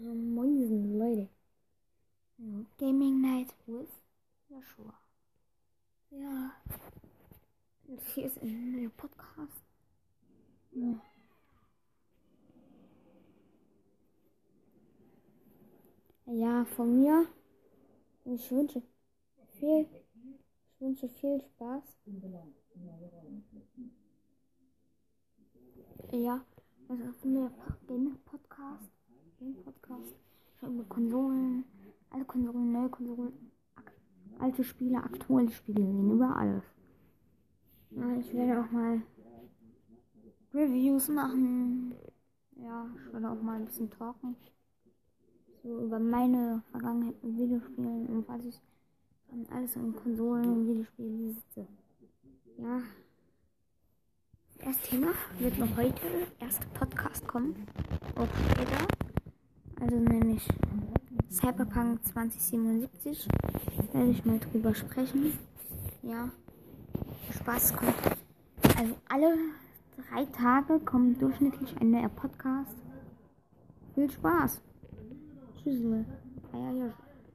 Ähm, Moinsen, Leute. Ja, Gaming Night with Joshua. Ja. Und hier ist ein neuer Podcast. Ja. Ja, von mir. Ich wünsche viel, ich wünsche viel Spaß. Ja, also Podcast. Game Podcast. Über Konsolen, alle Konsolen, neue Konsolen, alte Spiele, aktuelle Spiele reden, über alles. Ja, ich werde auch mal Reviews machen. Ja, ich werde auch mal ein bisschen talken. So über meine Vergangenheit mit Videospielen und was ich an alles an Konsolen und Videospielen besitze. Ja. Das Thema wird noch heute, erste Podcast kommen. Auch später. Also nämlich Cyberpunk 2077. Werde ich mal drüber sprechen. Ja. Spaß kommt. Also alle drei Tage kommt durchschnittlich ein neuer Podcast. Viel Spaß. Tschüss.